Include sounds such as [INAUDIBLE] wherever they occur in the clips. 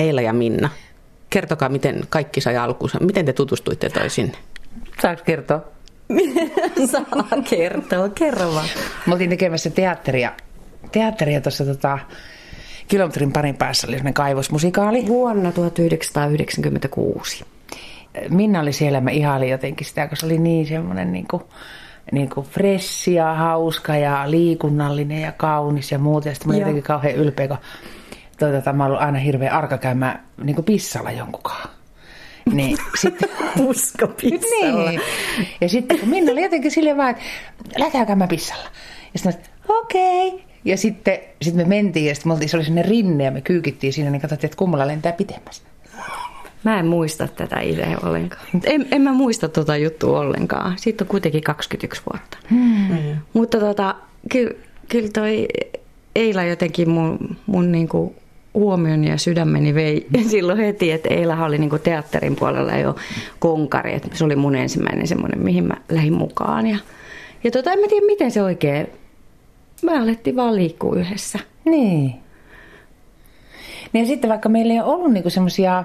Eila ja Minna. Kertokaa, miten kaikki sai alkunsa. Miten te tutustuitte toisinne? Saanko kertoa? [LAUGHS] Saa kertoa, kerro vaan. Me oltiin tekemässä teatteria, teatteria tuossa tota, kilometrin parin päässä oli semmoinen kaivosmusikaali. Vuonna 1996. Minna oli siellä, mä ihailin jotenkin sitä, kun se oli niin semmoinen niin kuin, niin kuin fresh ja hauska ja liikunnallinen ja kaunis ja muuta. Ja sitten mä olin jotenkin kauhean ylpeä, kun toi, tota, mä ollut aina hirveän arka käymään niin pissalla jonkunkaan. Niin, sitten, Puska [LAUGHS] pissalla. niin. Ja sitten kun Minna oli jotenkin silleen vaan, että lähdetään käymään pissalla. Ja sitten okei. Okay. Ja sitten sit me mentiin ja sitten me oltiin, se oli sinne rinne ja me kyykittiin siinä, niin katsottiin, että kummalla lentää pitemmässä. Mä en muista tätä itse ollenkaan. En, en mä muista tota juttua ollenkaan. Siitä on kuitenkin 21 vuotta. Hmm. Mutta tota, kyllä, kyllä toi Eila jotenkin mun, mun niinku huomioni ja sydämeni vei [LAUGHS] silloin heti, että Eilahan oli niinku teatterin puolella jo konkari. Että se oli mun ensimmäinen semmoinen, mihin mä lähdin mukaan. Ja, ja tota, en mä tiedä, miten se oikein... Me alettiin vaan liikkua yhdessä. Niin. Niin ja sitten vaikka meillä ei ole ollut niinku semmoisia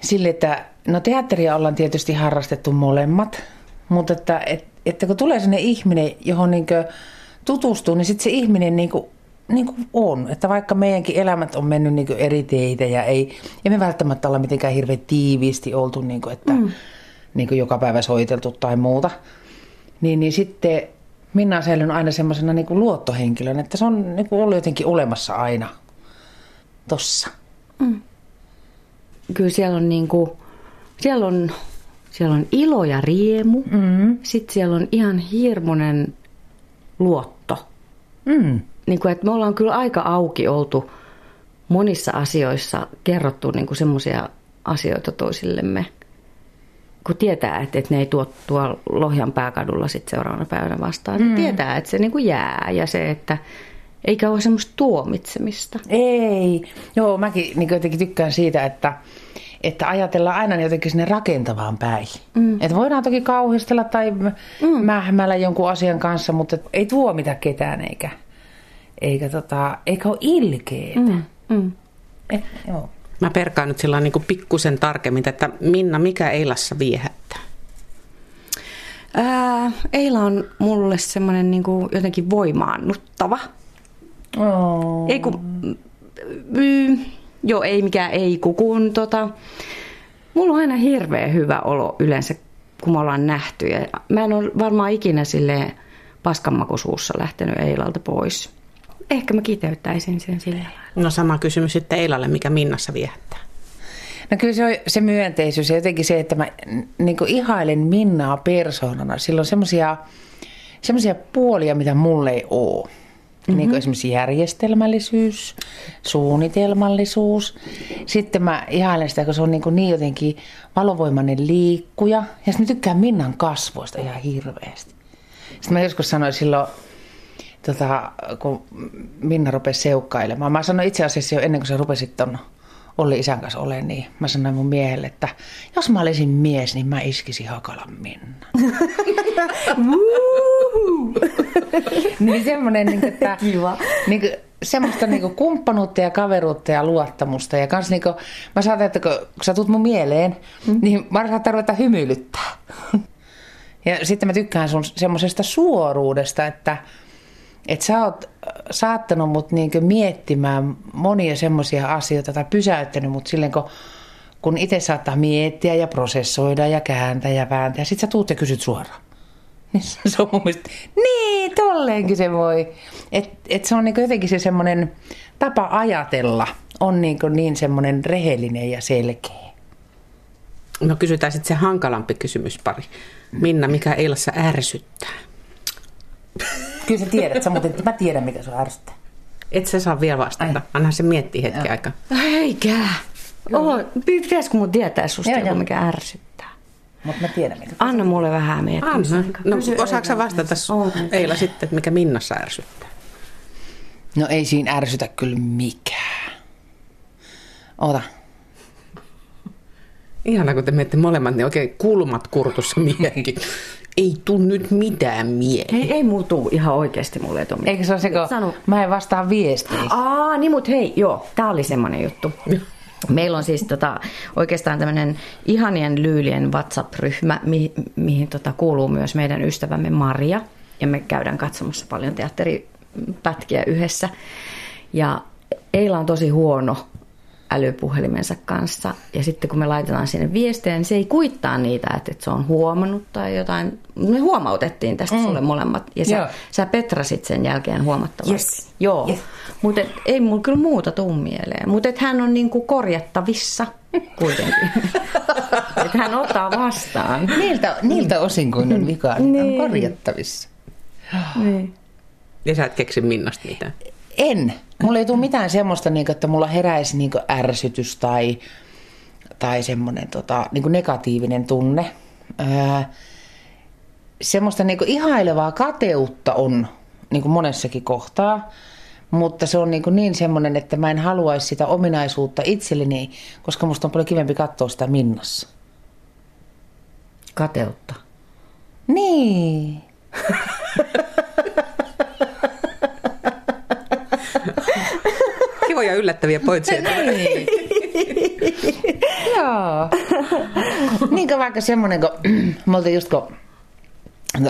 sille, että no teatteria ollaan tietysti harrastettu molemmat, mutta että, et, että kun tulee sellainen ihminen, johon niinku tutustuu, niin sitten se ihminen niinku, niinku on. Että vaikka meidänkin elämät on mennyt niinku eri teitä ja ei, ei me välttämättä olla mitenkään hirveän tiiviisti oltu, niinku, että mm. niinku joka päivä soiteltu tai muuta, niin, niin sitten Minna on säilynyt aina semmoisena niinku luottohenkilön, että se on niinku ollut jotenkin olemassa aina tossa. kyllä siellä on niinku, siellä on, siellä on ilo ja riemu. Mm. Sitten siellä on ihan hirmuinen luotto. Mm. Niin kuin, että me ollaan kyllä aika auki oltu monissa asioissa, kerrottu niin kuin semmoisia asioita toisillemme, kun tietää, että, että ne ei tuo tuolla Lohjan pääkadulla sit seuraavana päivänä vastaan. Mm. Tietää, että se niin kuin jää ja se, että eikä ole semmoista tuomitsemista. Ei. Joo, mäkin niin jotenkin tykkään siitä, että, että ajatellaan aina jotenkin sinne rakentavaan päin. Mm. Että voidaan toki kauhistella tai mm. mähmällä jonkun asian kanssa, mutta ei tuomita ketään eikä, eikä, tota, eikä ole ilkeetä. Mm. Mm. Et, joo. Mä perkaan nyt sillä niin pikkusen tarkemmin, että Minna, mikä Eilassa viehättää? Ää, Eila on mulle semmoinen niin jotenkin voimaannuttava. Oh. Ei kun, mm, joo, ei mikään ei kun tota, mulla on aina hirveän hyvä olo yleensä, kun me ollaan nähty. Ja mä en ole varmaan ikinä sille paskanmakuisuussa lähtenyt Eilalta pois. Ehkä mä kiteyttäisin sen sillä lailla. No sama kysymys sitten Eilalle, mikä Minnassa viehättää. No kyllä se, on, se myönteisyys ja jotenkin se, että mä niin ihailen Minnaa persoonana. Sillä on semmoisia semmoisia puolia, mitä mulle ei ole. Mm-hmm. Niin kuin esimerkiksi järjestelmällisyys, suunnitelmallisuus. Sitten mä ihailen sitä, kun se on niin, kuin niin jotenkin valovoimainen liikkuja. Ja sitten mä tykkään Minnan kasvoista ihan hirveästi. Sitten mä joskus sanoin silloin, tota, kun Minna rupesi seukkailemaan. Mä sanoin itse asiassa jo ennen kuin sä rupesit ton Olli isän kanssa olen, niin mä sanoin mun miehelle, että jos mä olisin mies, niin mä iskisin Hakalan Minna. [LAUGHS] [LAUGHS] niin semmoinen, niin, että, Kiva. Niin, kuin, semmoista niin kuin kumppanuutta ja kaveruutta ja luottamusta. Ja kans niin kuin, mä saatan, että kun, kun sä tulet mun mieleen, mm. niin mä saatan ruveta hymyilyttää. [LAUGHS] ja sitten mä tykkään sun semmoisesta suoruudesta, että että sä oot saattanut mut niinku miettimään monia semmoisia asioita tai pysäyttänyt mut silleen, kun, kun itse saattaa miettiä ja prosessoida ja kääntää ja vääntää. Ja sit sä tuut ja kysyt suoraan. Niin [LAUGHS] se on mun mielestä, niin, tolleenkin se voi. Et, et se on niinku jotenkin se semmoinen tapa ajatella on niinku niin semmoinen rehellinen ja selkeä. No kysytään sitten se hankalampi kysymyspari. Minna, mikä Eilassa ärsyttää? Kyllä sä tiedät, sä, mutta mä tiedän mikä sua ärsyttää. Et sä saa vielä vastata. Anna se miettiä hetki aikaa. Eikä. Oho, pitäisikö mun tietää susta Joo, joku, joo. mikä ärsyttää? Mutta mä tiedän mikä. Anna mulle vähän Anna. miettimistä. No, osaatko sä vastata Eila sitten, että mikä Minnassa ärsyttää? No ei siinä ärsytä kyllä mikään. Ota. Ihana, kun te menette molemmat, niin oikein kulmat kurtussa miehenkin. [LAUGHS] Ei tuu nyt mitään mieleen. Ei, ei muutu ihan oikeasti mulle ei Eikö se ole se, kun Sano. mä en vastaa viestiin? Aa, niin mut hei, joo, tää oli semmonen juttu. [LAUGHS] Meillä on siis tota, oikeastaan tämmöinen ihanien lyylien WhatsApp-ryhmä, mi- mihin tota, kuuluu myös meidän ystävämme Maria. Ja me käydään katsomassa paljon teatteripätkiä yhdessä. Ja Eila on tosi huono älypuhelimensa kanssa. Ja sitten kun me laitetaan sinne viestejä, niin se ei kuittaa niitä, että, että se on huomannut tai jotain. Me huomautettiin tästä mm. sulle molemmat. Ja sä, Joo. sä petrasit sen jälkeen huomattavasti. Yes. Joo, Yes. mutta ei mulla kyllä muuta tuu mieleen. Mutta hän on niinku korjattavissa kuitenkin. [LAUGHS] että hän ottaa vastaan. Niiltä, niiltä osin kuin on vikaa, niin on korjattavissa. Niin. Ja sä et keksi Minnasta mitään. En. Mulla ei tule mitään semmoista, niin että mulla heräisi niin ärsytys tai, tai semmoinen tota, niin negatiivinen tunne. Öö, semmoista niin ihailevaa kateutta on niin monessakin kohtaa, mutta se on niin, niin semmoinen, että mä en haluaisi sitä ominaisuutta itselleni, koska musta on paljon kivempi katsoa sitä Minnassa. Kateutta. Niin. [LAUGHS] Kivoja yllättäviä pointseja. [LAUGHS] [LAUGHS] Joo. niin kuin vaikka semmoinen, kun [CLEARS THROAT] me oltiin just kun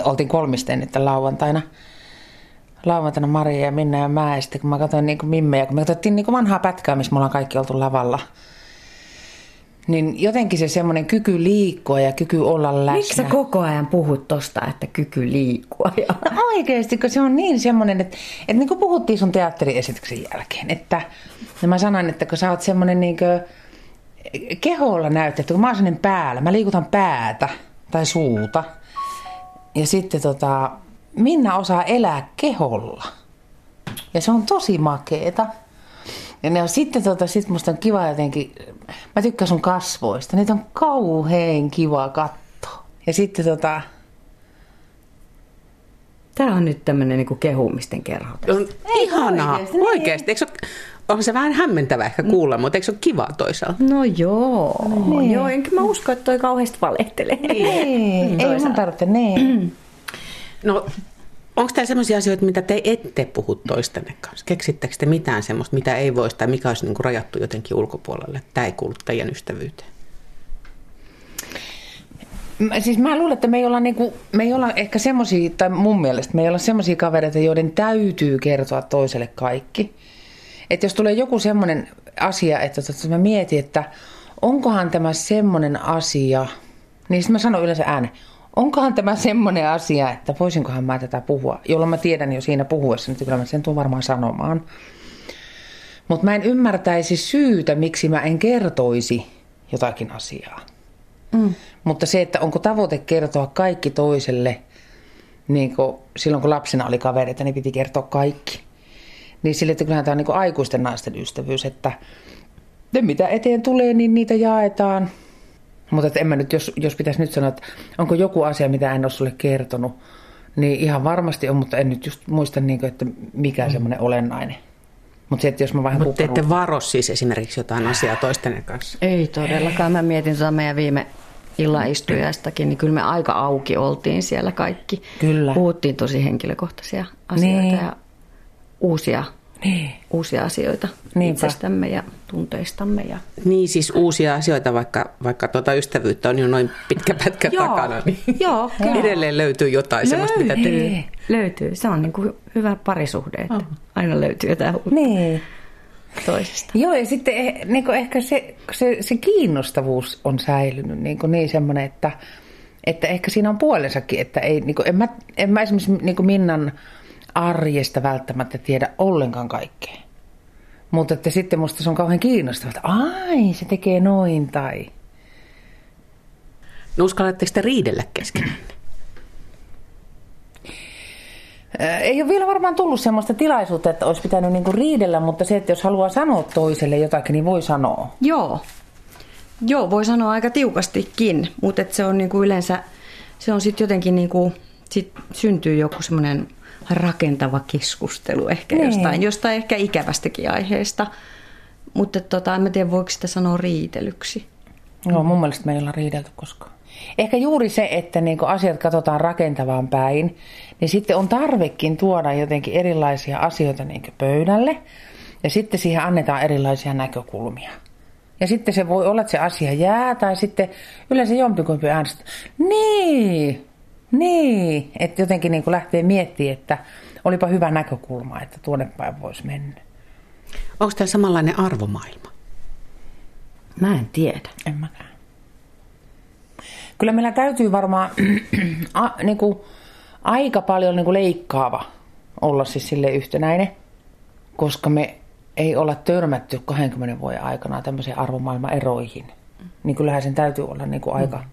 oltiin kolmisteen nyt lauantaina. Lauantaina Maria ja Minna ja mä. Ja sitten kun mä katsoin niin Mimmeä, kun me katsottiin niin vanhaa pätkää, missä me ollaan kaikki oltu lavalla. Niin jotenkin se semmoinen kyky liikkua ja kyky olla läsnä. Miksi sä koko ajan puhut tosta, että kyky liikkua? Ja... No Oikeasti, kun se on niin semmoinen, että, että niin kuin puhuttiin sun teatteriesityksen jälkeen, että ja mä sanoin, että kun sä oot semmoinen niin kuin, keholla näytetty, kun mä oon semmoinen päällä, mä liikutan päätä tai suuta. Ja sitten tota, Minna osaa elää keholla. Ja se on tosi makeeta. Ja ne on, sitten tota, sit musta on kiva jotenkin, mä tykkään sun kasvoista, niitä on kauheen kiva katsoa. Ja sitten tota, Tää on nyt tämmönen niinku kehumisten kerho. On ihanaa. oikeesti, Oikeasti. niin. Eikö se onhan se vähän hämmentävä ehkä kuulla, mutta eikö se ole kivaa toisaalta? No joo, niin. joo, enkä mä usko, että toi kauheasti valehtelee. Ei, [LAUGHS] ei mun tarvitse, niin. No, onko täällä sellaisia asioita, mitä te ette puhu toistenne kanssa? Keksittekö te mitään sellaista, mitä ei voisi tai mikä olisi niin kuin rajattu jotenkin ulkopuolelle? Tämä ei kuulu teidän ystävyyteen. Siis mä luulen, että me ei olla, niinku, me ei olla ehkä semmoisia, tai mun mielestä me ei olla semmoisia kavereita, joiden täytyy kertoa toiselle kaikki. Että jos tulee joku semmoinen asia, että tota, mä mietin, että onkohan tämä semmoinen asia, niin sitten mä sanon yleensä ääne, onkohan tämä semmoinen asia, että voisinkohan mä tätä puhua, jolloin mä tiedän jo siinä puhuessa, että kyllä mä sen tuun varmaan sanomaan. Mutta mä en ymmärtäisi syytä, miksi mä en kertoisi jotakin asiaa. Mm. Mutta se, että onko tavoite kertoa kaikki toiselle, niin kuin silloin kun lapsena oli kavereita, niin piti kertoa kaikki. Niin sille, että kyllähän tämä on niin aikuisten naisten ystävyys, että ne mitä eteen tulee, niin niitä jaetaan. Mutta että en mä nyt, jos, jos pitäisi nyt sanoa, että onko joku asia, mitä en ole sulle kertonut, niin ihan varmasti on, mutta en nyt just muista, niin kuin, että mikä mm. semmoinen olennainen. Mutta se, että jos mä vähän Mutta te kukkarun- ette varo siis esimerkiksi jotain asiaa toistenne kanssa. Ei todellakaan. Mä mietin tuota meidän viime illan istujaistakin, niin kyllä me aika auki oltiin siellä kaikki. Kyllä. Puhuttiin tosi henkilökohtaisia asioita Niin. ja uusia, Niin. uusia asioita Niinpä. itsestämme ja tunteistamme. Ja... Niin siis uusia asioita, vaikka, vaikka tuota ystävyyttä on jo noin pitkä pätkä Joo. takana, niin Joo, kyllä. edelleen löytyy jotain semmoista, mitä te... Löytyy. Se on niin kuin hyvä parisuhde, että aina löytyy jotain uutta Niin. toisesta. Joo, ja sitten niin kuin ehkä se, se, se kiinnostavuus on säilynyt niin, kuin niin semmoinen, että, että ehkä siinä on puolensakin, että ei, niin kuin, en, mä, en mä esimerkiksi niin kuin Minnan arjesta välttämättä tiedä ollenkaan kaikkea. Mutta että sitten musta se on kauhean kiinnostavaa, että ai, se tekee noin tai... No uskallatteko te riidellä keskenään? Ää, Ei ole vielä varmaan tullut semmoista tilaisuutta, että olisi pitänyt niinku riidellä, mutta se, että jos haluaa sanoa toiselle jotakin, niin voi sanoa. Joo. Joo, voi sanoa aika tiukastikin, mutta et se on niinku yleensä, se on sitten jotenkin niinku, sit syntyy joku semmoinen rakentava keskustelu ehkä Niin. jostain, jostain ehkä ikävästäkin aiheesta. Mutta tota, en mä tiedä, voiko sitä sanoa riitelyksi. Joo, mun mielestä meillä on riidelty koskaan. Ehkä juuri se, että niin asiat katsotaan rakentavaan päin, niin sitten on tarvekin tuoda jotenkin erilaisia asioita niin pöydälle. Ja sitten siihen annetaan erilaisia näkökulmia. Ja sitten se voi olla, että se asia jää, tai sitten yleensä jompikumpi äänestää. Niin, niin. Että jotenkin niin kuin lähtee miettimään, että olipa hyvä näkökulma, että tuonne päin voisi mennä. Onko tämä samanlainen arvomaailma? Mä en tiedä. En mäkään. Kyllä meillä täytyy varmaan [CLEARS THROAT] a, niin kuin, aika paljon niin kuin leikkaava olla siis sille yhtenäinen, koska me ei olla törmätty 20 vuoden aikana tämmöisiin arvomaailmaeroihin. Niin kyllähän sen täytyy olla niin kuin aika mm.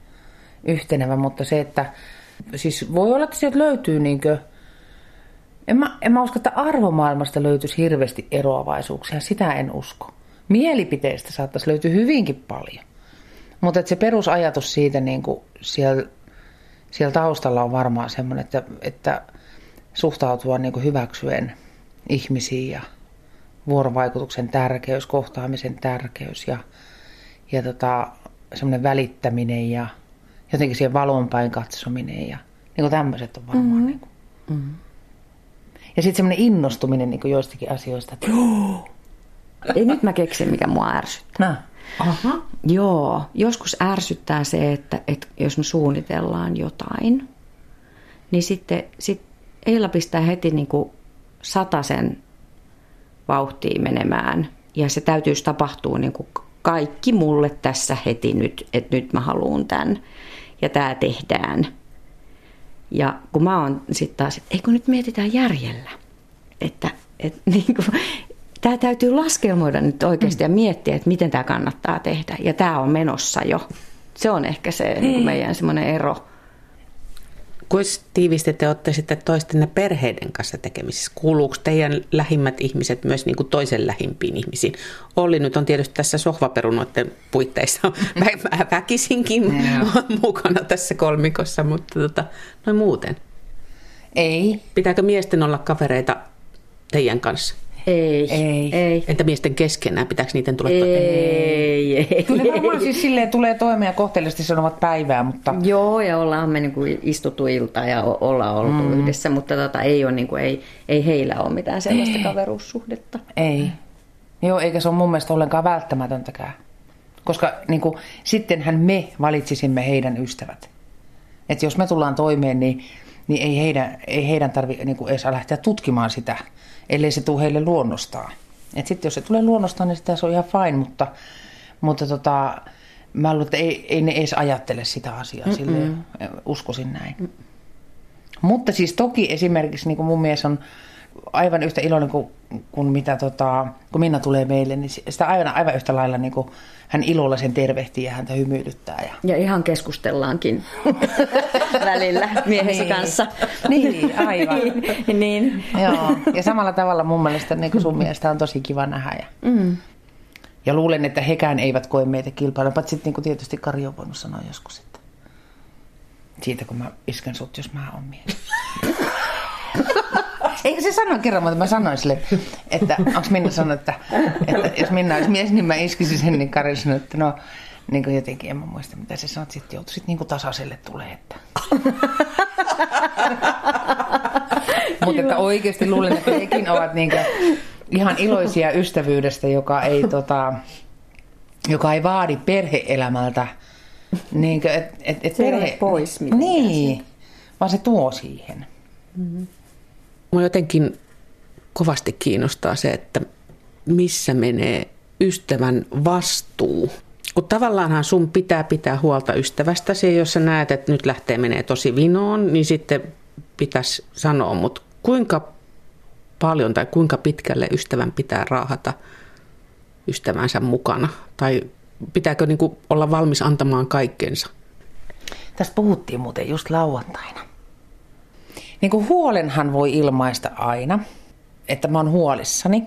yhtenevä, mutta se, että siis voi olla, että sieltä löytyy niin kuin, en mä, en mä usko, että arvomaailmasta löytyisi hirveästi eroavaisuuksia, sitä en usko. Mielipiteistä saattaisi löytyä hyvinkin paljon. Mutta se perusajatus siitä niin kuin siellä, siellä taustalla on varmaan semmoinen, että, että suhtautua niin kuin hyväksyen ihmisiin ja vuorovaikutuksen tärkeys, kohtaamisen tärkeys ja, ja tota, semmoinen välittäminen ja jotenkin siihen valonpäin katsominen ja niin kuin tämmöiset on varmaan. Mm-hmm. Niin kuin. Mm-hmm. Ja sitten semmoinen innostuminen niin kuin joistakin asioista, että Ei nyt mä keksin, mikä mua ärsyttää. No. Aha. Joo, joskus ärsyttää se, että, että jos me suunnitellaan jotain, niin sitten sit Eila pistää heti niin kuin sataisen vauhtiin menemään. Ja se täytyisi tapahtua niin kuin kaikki mulle tässä heti nyt, että nyt mä haluan tämän ja tämä tehdään. Ja kun mä oon sitten taas, että eikö nyt mietitään järjellä, että, että [LAUGHS] niin kuin, tämä täytyy laskelmoida nyt oikeasti mm. ja miettiä, että miten tämä kannattaa tehdä. Ja tämä on menossa jo. Se on ehkä se niin kuin meidän semmoinen ero. Kuinka tiivisti te olette sitten toistenne perheiden kanssa tekemisissä? Kuuluuko teidän lähimmät ihmiset myös niin kuin toisen lähimpiin ihmisiin? Olli nyt on tietysti tässä sohvaperunoiden puitteissa [LAUGHS] vä- väkisinkin [LAUGHS] mukana tässä kolmikossa, mutta tota, noin muuten. Ei. Pitääkö miesten olla kavereita teidän kanssa? Ei. Ei. ei. Entä miesten keskenään? Pitääkö niiden tulla? Ei, ei, ei. Kyllä varmaan siis silleen tulee toimeen ja kohteellisesti sanovat päivää, mutta... Joo, ja ollaan me niin kuin istuttu ilta ja ollaan oltu mm. yhdessä, mutta tota, ei, ole, niin kuin, ei, ei heillä ole mitään sellaista ei. kaveruussuhdetta. Ei. Joo, eikä se ole mun mielestä ollenkaan välttämätöntäkään. Koska niin kuin, sittenhän me valitsisimme heidän ystävät. Että jos me tullaan toimeen, niin, niin ei heidän, ei heidän tarvitse niin edes lähteä tutkimaan sitä, ellei se tule heille luonnostaan. Et sitten jos se tulee luonnostaan, niin sitä se on ihan fine, mutta, mutta tota, mä luulen, että ei, ei ne edes ajattele sitä asiaa, sille uskoisin näin. Mm. Mutta siis toki esimerkiksi niin kuin mun mies on aivan yhtä iloinen kuin, kuin mitä tota, kun Minna tulee meille, niin sitä aivan, aivan yhtä lailla niin kuin hän ilolla sen tervehtii ja häntä hymyilyttää. Ja, Ja ihan keskustellaankin [LAUGHS] välillä miehensä Niin. kanssa. [LAUGHS] Niin, aivan. niin, niin. Joo, ja samalla tavalla mun mielestä niin kuin sun [LAUGHS] mielestä on tosi kiva nähdä. Ja, Mm. ja luulen, että hekään eivät koe meitä kilpailua, paitsi sitten niin tietysti Kari on voinut sanoa joskus, että siitä kun mä isken sut, jos mä oon mies. Eikö se sano kerran, mutta mä sanoin sille, että onko Minna sanonut, että, että jos Minna olisi mies, niin mä iskisin sen, niin Kari sanoi, että no niin kuin jotenkin, en mä muista mitä se sanoi, että sitten joutuisit niin kuin tasaiselle tulee, että... Mutta että oikeasti luulen, että hekin ovat niin ihan iloisia ystävyydestä, joka ei, tota, joka ei vaadi perheelämältä. Niin et, et, et Se ole pois Niin, vaan se tuo siihen. Mua jotenkin kovasti kiinnostaa se, että missä menee ystävän vastuu. Kun tavallaanhan sun pitää pitää huolta ystävästäsi, jos sä näet, että nyt lähtee menee tosi vinoon, niin sitten pitäisi sanoa, mutta kuinka paljon tai kuinka pitkälle ystävän pitää raahata ystävänsä mukana? Tai pitääkö niin olla valmis antamaan kaikkensa? Tästä puhuttiin muuten just lauantaina. Niin kuin huolenhan voi ilmaista aina, että mä oon huolissani.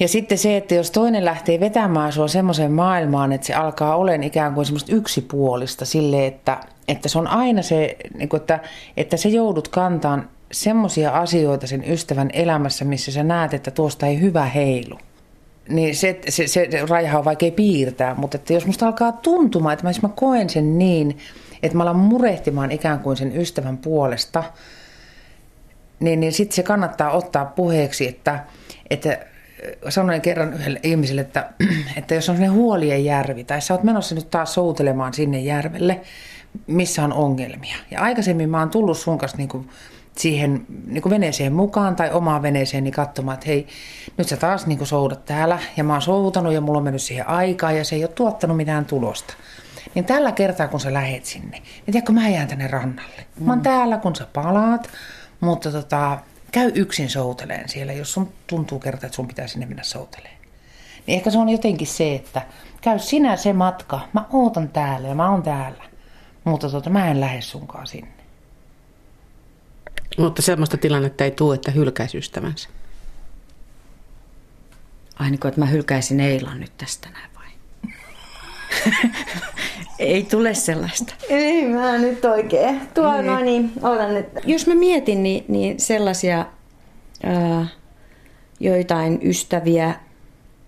Ja sitten se, että jos toinen lähtee vetämään sua semmoiseen maailmaan, että se alkaa olemaan ikään kuin semmoista yksipuolista sille, että, että se on aina se, niin kuin, että, että se joudut kantaan semmoisia asioita sen ystävän elämässä, missä sä näet, että tuosta ei hyvä heilu. Niin se, se, se, se raja on vaikea piirtää, mutta että jos musta alkaa tuntumaan, että mä, mä koen sen niin, että mä alan murehtimaan ikään kuin sen ystävän puolesta, niin, niin sitten se kannattaa ottaa puheeksi, että, että sanoin kerran yhdelle ihmiselle, että, [CLEARS THROAT] että jos on sellainen huolien järvi, tai sä oot menossa nyt taas soutelemaan sinne järvelle, missä on ongelmia. Ja aikaisemmin mä oon tullut sun kanssa niin kuin siihen niin kuin veneeseen mukaan tai omaan veneeseeni katsomaan, että hei, nyt sä taas niin kuin soudat täällä ja mä oon soutanut ja mulla on mennyt siihen aikaa ja se ei ole tuottanut mitään tulosta. Niin tällä kertaa, kun sä lähet sinne, niin tiedätkö, mä jään tänne rannalle. Mä oon mm. täällä, kun sä palaat, mutta tota, käy yksin souteleen siellä, jos sun tuntuu kerta, että sun pitää sinne mennä souteleen. Niin ehkä se on jotenkin se, että käy sinä se matka, mä ootan täällä ja mä oon täällä, mutta tota, mä en lähde sunkaan sinne. Mutta semmoista tilannetta ei tule, että hylkäisi ystävänsä. Ai niin kuin, että mä hylkäisin Eilan nyt tästä näin vai? [LAUGHS] ei tule sellaista. Ei mä nyt oikein. Tuo, niin. no niin, ootan nyt. Jos mä mietin, niin, niin sellaisia ää, joitain ystäviä,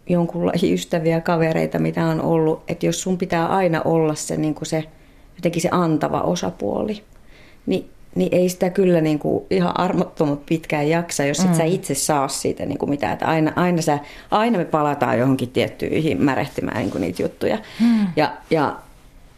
jonkunlaisia ystäviä, kavereita, mitä on ollut, että jos sun pitää aina olla se, niin kuin se jotenkin se antava osapuoli, niin niin ei sitä kyllä niin kuin ihan armottomat pitkään jaksa, jos et mm. sä itse saa siitä niin kuin mitään. Että aina, aina, sä, aina me palataan johonkin tiettyihin märehtimään niin kuin niitä juttuja. Mm. Ja, ja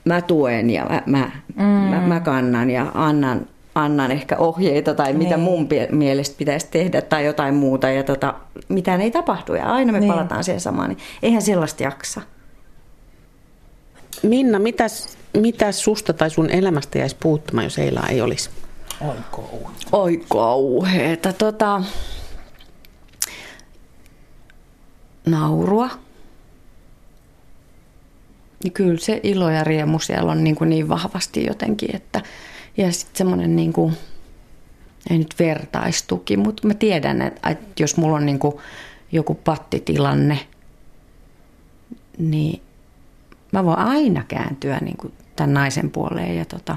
mä tuen ja mä, mä, mm. mä, mä kannan ja annan, annan ehkä ohjeita tai mitä niin. mun mielestä pitäisi tehdä tai jotain muuta. Ja tota, mitään ei tapahdu ja aina me niin. palataan siihen samaan. Niin eihän sellaista jaksa. Minna, mitäs, mitäs susta tai sun elämästä jäisi puuttumaan, jos Eila ei olisi? Oi kauheeta. Oi kauheeta. Tota, naurua. Niin kyllä se ilo ja riemu siellä on niin, kuin niin vahvasti jotenkin, että ja sitten semmoinen niin kuin, ei nyt vertaistuki, mutta mä tiedän, että, että jos mulla on niin kuin joku pattitilanne, niin mä voin aina kääntyä niin kuin tämän naisen puoleen ja tota,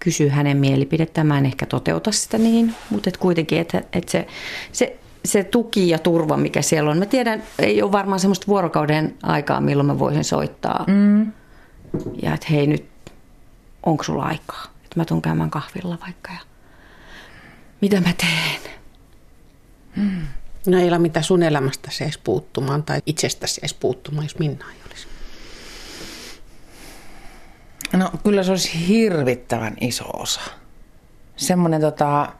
kysyä hänen mielipidettään. Mä en ehkä toteuta sitä niin, mutta et kuitenkin, että, että se, se, se tuki ja turva, mikä siellä on. Mä tiedän, ei ole varmaan semmoista vuorokauden aikaa, milloin mä voisin soittaa. Mm. Ja että hei nyt, onko sulla aikaa? Että mä tuun käymään kahvilla vaikka ja mitä mä teen? Mm. No ei ole mitä sun elämästä se edes puuttumaan tai itsestäsi edes puuttumaan, jos Minna ei olisi. No kyllä se olisi hirvittävän iso osa. Semmoinen tota,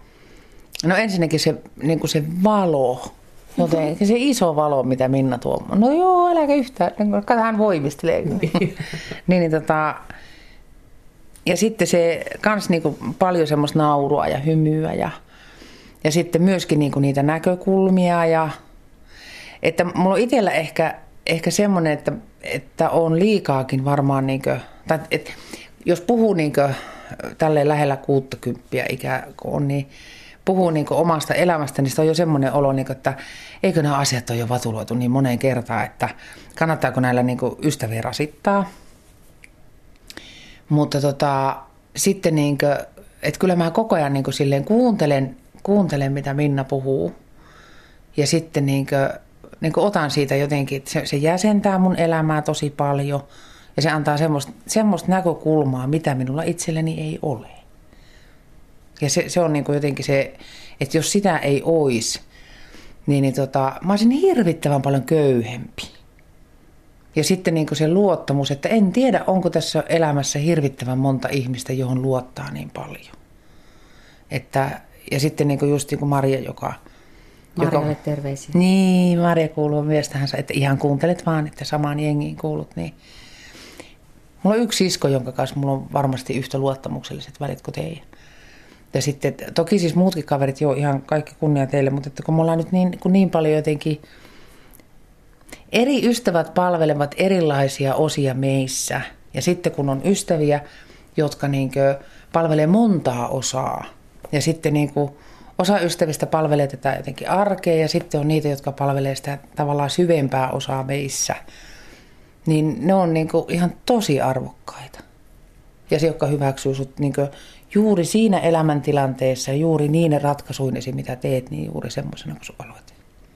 no ensinnäkin se, niin kuin se valo, jotenkin se iso valo, mitä Minna tuo. No joo, äläkä yhtään, kato hän voimistelee. [LAUGHS] niin, niin tota, ja sitten se kans niinku paljon semmoista naurua ja hymyä ja, ja sitten myöskin niinku niitä näkökulmia ja että mulla on itsellä ehkä, ehkä semmoinen, että, että on liikaakin varmaan niinku, tai et, jos puhuu niinku tälleen lähellä 60 ikää kun on, niin puhuu niin omasta elämästä, niin se on jo semmoinen olo, niin kuin, että eikö nämä asiat ole jo vatuloitu niin moneen kertaan, että kannattaako näillä niin ystäviä rasittaa. Mutta tota, sitten niin kuin, että kyllä mä koko ajan niin kuin silleen kuuntelen, kuuntelen, mitä Minna puhuu. Ja sitten niin kuin, niin kuin otan siitä jotenkin, että se, se jäsentää mun elämää tosi paljon. Ja se antaa semmoista, semmoista näkökulmaa, mitä minulla itselleni ei ole. Ja se, se on niin kuin jotenkin se, että jos sitä ei olisi, niin, niin tota, mä olisin hirvittävän paljon köyhempi. Ja sitten niin se luottamus, että en tiedä, onko tässä elämässä hirvittävän monta ihmistä, johon luottaa niin paljon. Että, ja sitten niin just niin Maria, joka... Marjalle joka, terveisiä. Niin, Maria kuuluu myös tähän, että ihan kuuntelet vaan, että samaan jengiin kuulut. Niin. Mulla on yksi sisko, jonka kanssa mulla on varmasti yhtä luottamukselliset välit kuin teidän. Ja sitten, toki siis muutkin kaverit, joo, ihan kaikki kunnia teille, mutta että kun me ollaan nyt niin, kun niin paljon jotenkin, eri ystävät palvelevat erilaisia osia meissä. Ja sitten kun on ystäviä, jotka niin palvelee montaa osaa, ja sitten niin kuin osa ystävistä palvelee tätä jotenkin arkea, ja sitten on niitä, jotka palvelee sitä tavallaan syvempää osaa meissä, niin ne on niin kuin ihan tosi arvokkaita. Ja se, joka hyväksyy sut niin juuri siinä elämäntilanteessa juuri niin ratkaisuin mitä teet, niin juuri semmoisena kuin olet.